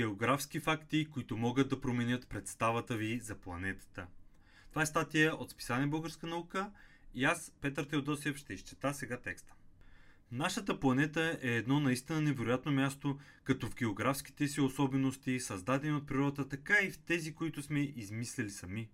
Географски факти, които могат да променят представата ви за планетата. Това е статия от списание Българска наука и аз, Петър Теодосиев, ще изчета сега текста. Нашата планета е едно наистина невероятно място, като в географските си особености, създадени от природата, така и в тези, които сме измислили сами.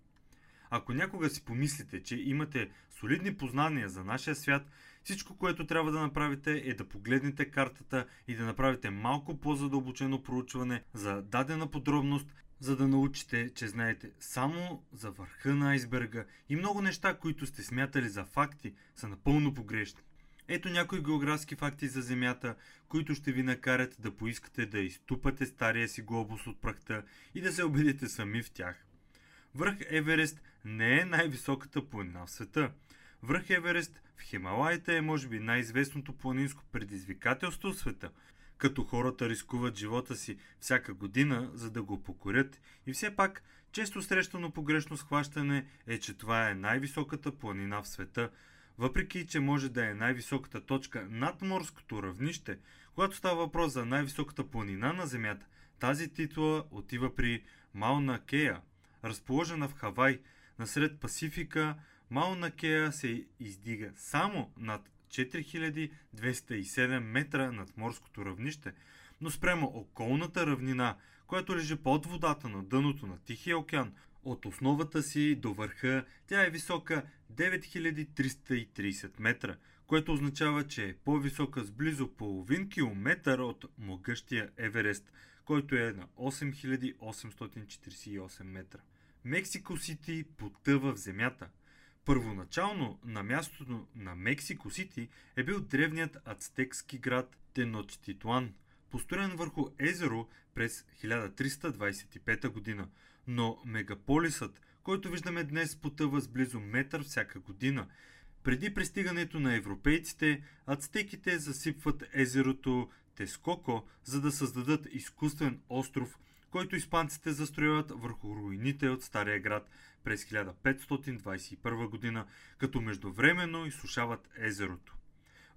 Ако някога си помислите, че имате солидни познания за нашия свят, всичко, което трябва да направите е да погледнете картата и да направите малко по-задълбочено проучване за дадена подробност, за да научите, че знаете само за върха на айсберга и много неща, които сте смятали за факти, са напълно погрешни. Ето някои географски факти за Земята, които ще ви накарат да поискате да изтупате стария си глобус от прахта и да се убедите сами в тях. Връх Еверест не е най-високата планина в света. Връх Еверест в Хималаите е може би най-известното планинско предизвикателство в света, като хората рискуват живота си всяка година, за да го покорят. И все пак, често срещано погрешно схващане е, че това е най-високата планина в света, въпреки че може да е най-високата точка над морското равнище, когато става въпрос за най-високата планина на Земята, тази титла отива при Мауна Кея, разположена в Хавай, насред Пасифика, Мауна Кея се издига само над 4207 метра над морското равнище, но спрямо околната равнина, която лежи под водата на дъното на Тихия океан, от основата си до върха тя е висока 9330 метра, което означава, че е по-висока с близо половин километър от могъщия Еверест, който е на 8848 метра. Мексико Сити потъва в земята. Първоначално на мястото на Мексико Сити е бил древният ацтекски град Теночтитлан, построен върху езеро през 1325 година, но мегаполисът, който виждаме днес, потъва с близо метър всяка година. Преди пристигането на европейците, ацтеките засипват езерото Тескоко, за да създадат изкуствен остров, който испанците застрояват върху руините от Стария град през 1521 година, като междувременно изсушават езерото.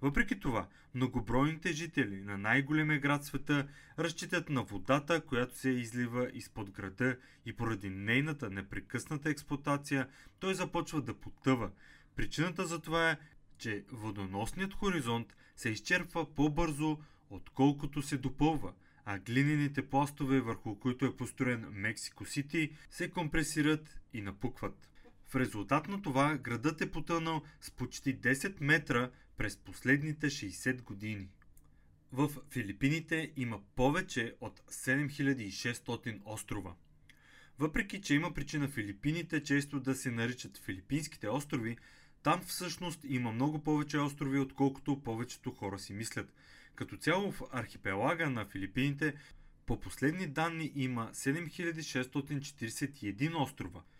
Въпреки това, многобройните жители на най-големия град света разчитат на водата, която се излива изпод града и поради нейната непрекъсната експлуатация той започва да потъва. Причината за това е, че водоносният хоризонт се изчерпва по-бързо, отколкото се допълва, а глинените пластове, върху които е построен Мексико Сити, се компресират и напукват. В резултат на това градът е потънал с почти 10 метра през последните 60 години. В Филипините има повече от 7600 острова. Въпреки, че има причина Филипините често да се наричат Филипинските острови, там всъщност има много повече острови, отколкото повечето хора си мислят. Като цяло в архипелага на Филипините по последни данни има 7641 острова –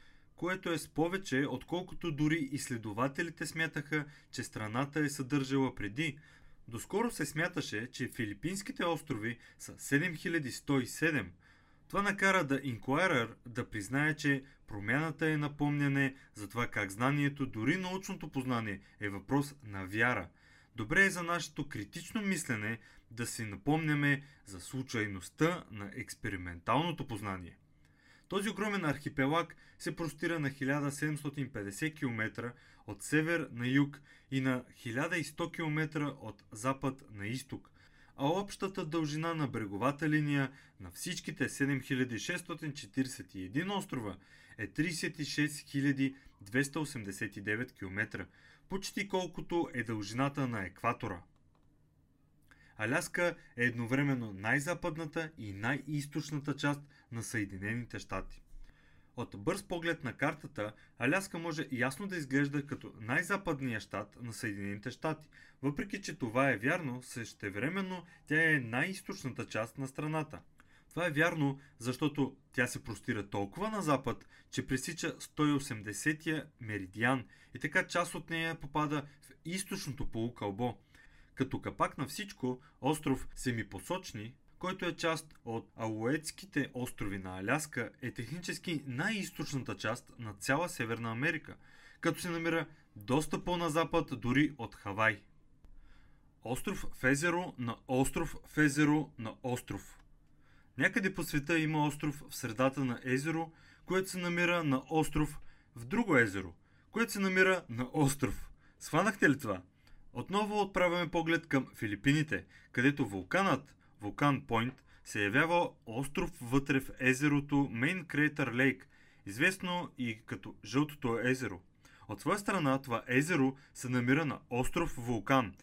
което е с повече, отколкото дори изследователите смятаха, че страната е съдържала преди. Доскоро се смяташе, че Филипинските острови са 7107. Това накара да Inquirer да признае, че промяната е напомняне за това как знанието, дори научното познание, е въпрос на вяра. Добре е за нашето критично мислене да си напомняме за случайността на експерименталното познание. Този огромен архипелаг се простира на 1750 км от север на юг и на 1100 км от запад на изток, а общата дължина на бреговата линия на всичките 7641 острова е 36 289 км, почти колкото е дължината на екватора. Аляска е едновременно най-западната и най-источната част на Съединените щати. От бърз поглед на картата, Аляска може ясно да изглежда като най-западния щат на Съединените щати. Въпреки, че това е вярно, същевременно тя е най-источната част на страната. Това е вярно, защото тя се простира толкова на запад, че пресича 180-я меридиан и така част от нея попада в източното полукълбо. Като капак на всичко, остров Семипосочни който е част от Алуетските острови на Аляска, е технически най-источната част на цяла Северна Америка, като се намира доста по-на запад дори от Хавай. Остров Фезеро на остров Фезеро на остров. Някъде по света има остров в средата на езеро, което се намира на остров в друго езеро, което се намира на остров. Схванахте ли това? Отново отправяме поглед към Филипините, където вулканът, вулкан Пойнт, се явява остров вътре в езерото Main Crater Lake, известно и като Жълтото езеро. От своя страна това езеро се намира на остров Вулкан,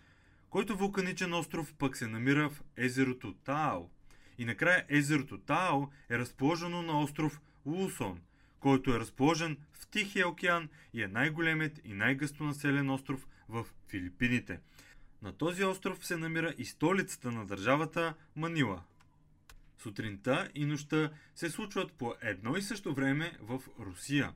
който вулканичен остров пък се намира в езерото Тао. И накрая езерото Тао е разположено на остров Лусон, който е разположен в Тихия океан и е най-големият и най-гъсто населен остров в Филипините. На този остров се намира и столицата на държавата Манила. Сутринта и нощта се случват по едно и също време в Русия.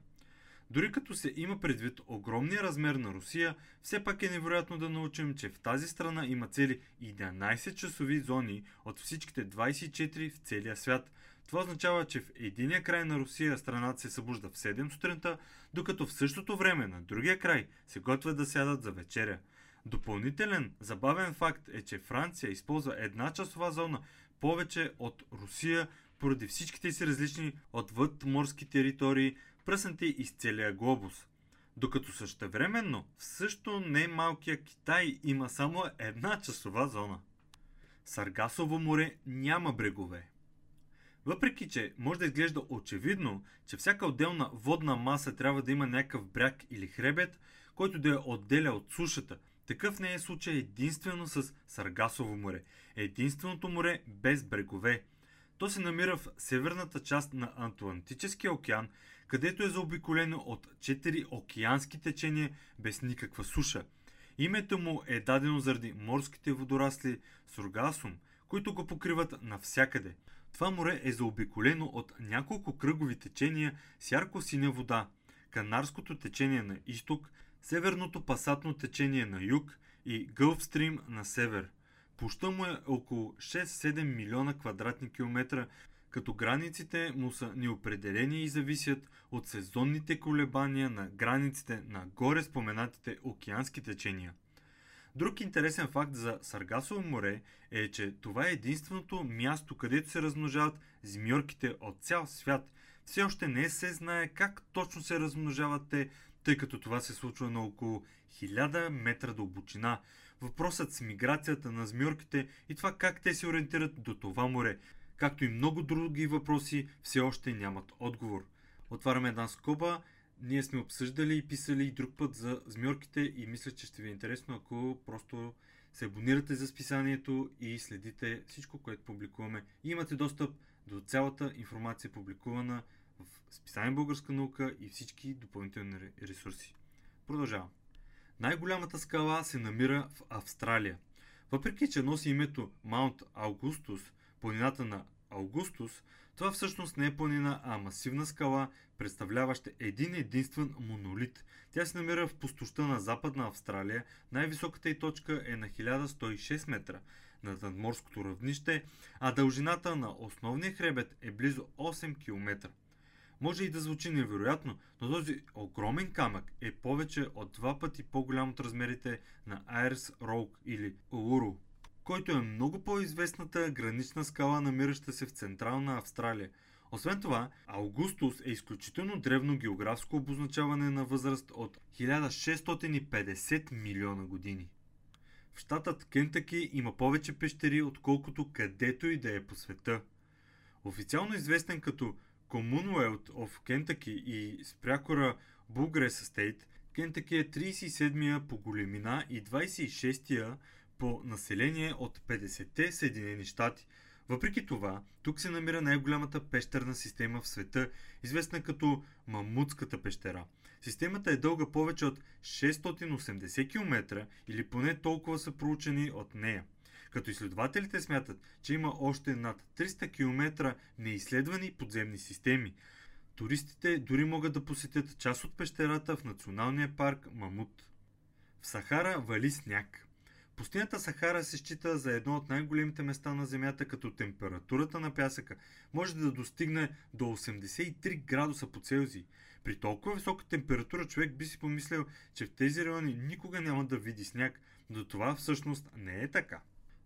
Дори като се има предвид огромния размер на Русия, все пак е невероятно да научим, че в тази страна има цели 11 часови зони от всичките 24 в целия свят. Това означава, че в единия край на Русия страната се събужда в 7 сутринта, докато в същото време на другия край се готвят да сядат за вечеря. Допълнителен забавен факт е, че Франция използва една часова зона повече от Русия поради всичките си различни отвъдморски територии, пръснати из целия глобус. Докато същевременно в също не малкия Китай има само една часова зона. Саргасово море няма брегове. Въпреки, че може да изглежда очевидно, че всяка отделна водна маса трябва да има някакъв бряг или хребет, който да я отделя от сушата – такъв не е случай единствено с Саргасово море. Единственото море без брегове. То се намира в северната част на Атлантическия океан, където е заобиколено от 4 океански течения без никаква суша. Името му е дадено заради морските водорасли Сургасум, които го покриват навсякъде. Това море е заобиколено от няколко кръгови течения с ярко-синя вода. Канарското течение на изток, Северното пасатно течение на юг и Гълфстрим на север. Площа му е около 6-7 милиона квадратни километра, като границите му са неопределени и зависят от сезонните колебания на границите на горе споменатите океански течения. Друг интересен факт за Саргасово море е, че това е единственото място, където се размножават змиорките от цял свят. Все още не се знае как точно се размножават те, тъй като това се случва на около 1000 метра дълбочина. Въпросът с миграцията на змиорките и това как те се ориентират до това море, както и много други въпроси, все още нямат отговор. Отваряме една скоба. Ние сме обсъждали и писали и друг път за змиорките и мисля, че ще ви е интересно, ако просто се абонирате за списанието и следите всичко, което публикуваме. И имате достъп до цялата информация публикувана в списание Българска наука и всички допълнителни ресурси. Продължавам. Най-голямата скала се намира в Австралия. Въпреки, че носи името Маунт Аугустус, планината на Аугустус, това всъщност не е планина, а масивна скала, представляваща един единствен монолит. Тя се намира в пустоща на Западна Австралия. Най-високата й точка е на 1106 метра над надморското равнище, а дължината на основния хребет е близо 8 км. Може и да звучи невероятно, но този огромен камък е повече от два пъти по-голям от размерите на Айрс Роук или Улуру, който е много по-известната гранична скала, намираща се в Централна Австралия. Освен това, Аугустус е изключително древно географско обозначаване на възраст от 1650 милиона години. В щатът Кентъки има повече пещери, отколкото където и да е по света. Официално известен като Commonwealth of Kentucky и спрякора Bullgrass State, Кентъки е 37-я по големина и 26-я по население от 50-те Съединени щати. Въпреки това, тук се намира най-голямата пещерна система в света, известна като Мамутската пещера. Системата е дълга повече от 680 км или поне толкова са проучени от нея като изследователите смятат, че има още над 300 км неизследвани подземни системи. Туристите дори могат да посетят част от пещерата в националния парк Мамут. В Сахара вали сняг. Пустинята Сахара се счита за едно от най-големите места на Земята, като температурата на пясъка може да достигне до 83 градуса по Целзий. При толкова висока температура човек би си помислил, че в тези райони никога няма да види сняг, но това всъщност не е така.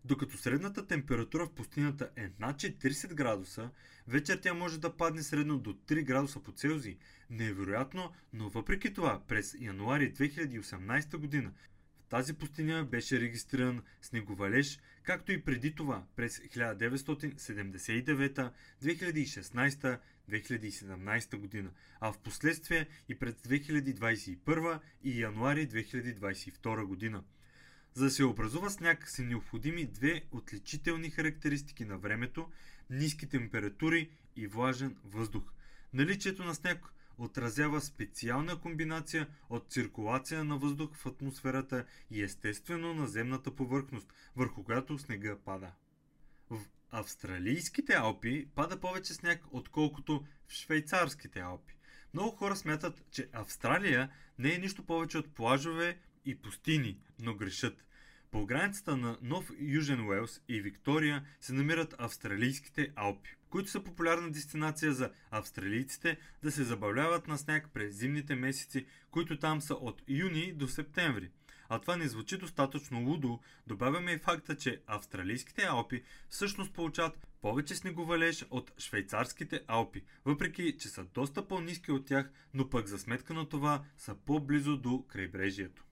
Докато средната температура в пустинята е над 40 градуса, вечер тя може да падне средно до 3 градуса по Целзий. Невероятно, но въпреки това, през януари 2018 година тази пустиня беше регистриран снеговалеж, както и преди това през 1979, 2016, 2017 година, а в последствие и през 2021 и януари 2022 година. За да се образува сняг са необходими две отличителни характеристики на времето – ниски температури и влажен въздух. Наличието на сняг отразява специална комбинация от циркулация на въздух в атмосферата и естествено наземната повърхност, върху която снега пада. В австралийските Алпи пада повече сняг, отколкото в швейцарските Алпи. Много хора смятат, че Австралия не е нищо повече от плажове и пустини, но грешат. По границата на Нов Южен Уелс и Виктория се намират австралийските Алпи, които са популярна дестинация за австралийците да се забавляват на сняг през зимните месеци, които там са от юни до септември. А това не звучи достатъчно лудо, добавяме и факта, че австралийските Алпи всъщност получават повече снеговалеж от швейцарските Алпи, въпреки че са доста по-низки от тях, но пък за сметка на това са по-близо до крайбрежието.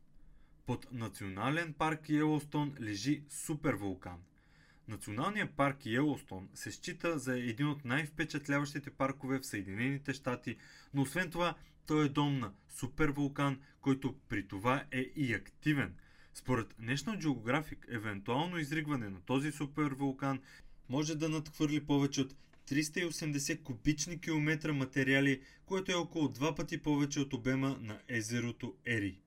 Под Национален парк Йелостон лежи супервулкан. Националният парк Йелостон се счита за един от най-впечатляващите паркове в Съединените щати, но освен това той е дом на супервулкан, който при това е и активен. Според National Geographic, евентуално изригване на този супервулкан може да надхвърли повече от 380 кубични километра материали, което е около два пъти повече от обема на езерото Ери.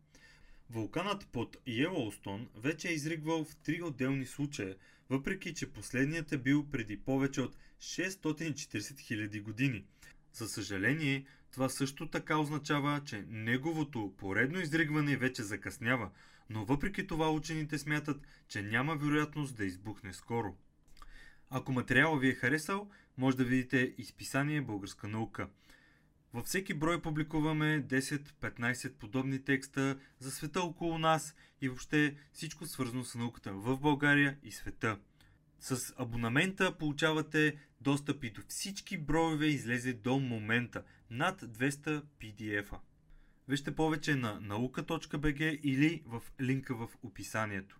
Вулканът под Йелоустон вече е изригвал в три отделни случая, въпреки че последният е бил преди повече от 640 000 години. За съжаление, това също така означава, че неговото поредно изригване вече закъснява, но въпреки това учените смятат, че няма вероятност да избухне скоро. Ако материалът ви е харесал, може да видите изписание Българска наука – във всеки брой публикуваме 10-15 подобни текста за света около нас и въобще всичко свързано с науката в България и света. С абонамента получавате достъпи до всички броеве излезе до момента над 200 PDF-а. Вижте повече на наука.bg или в линка в описанието.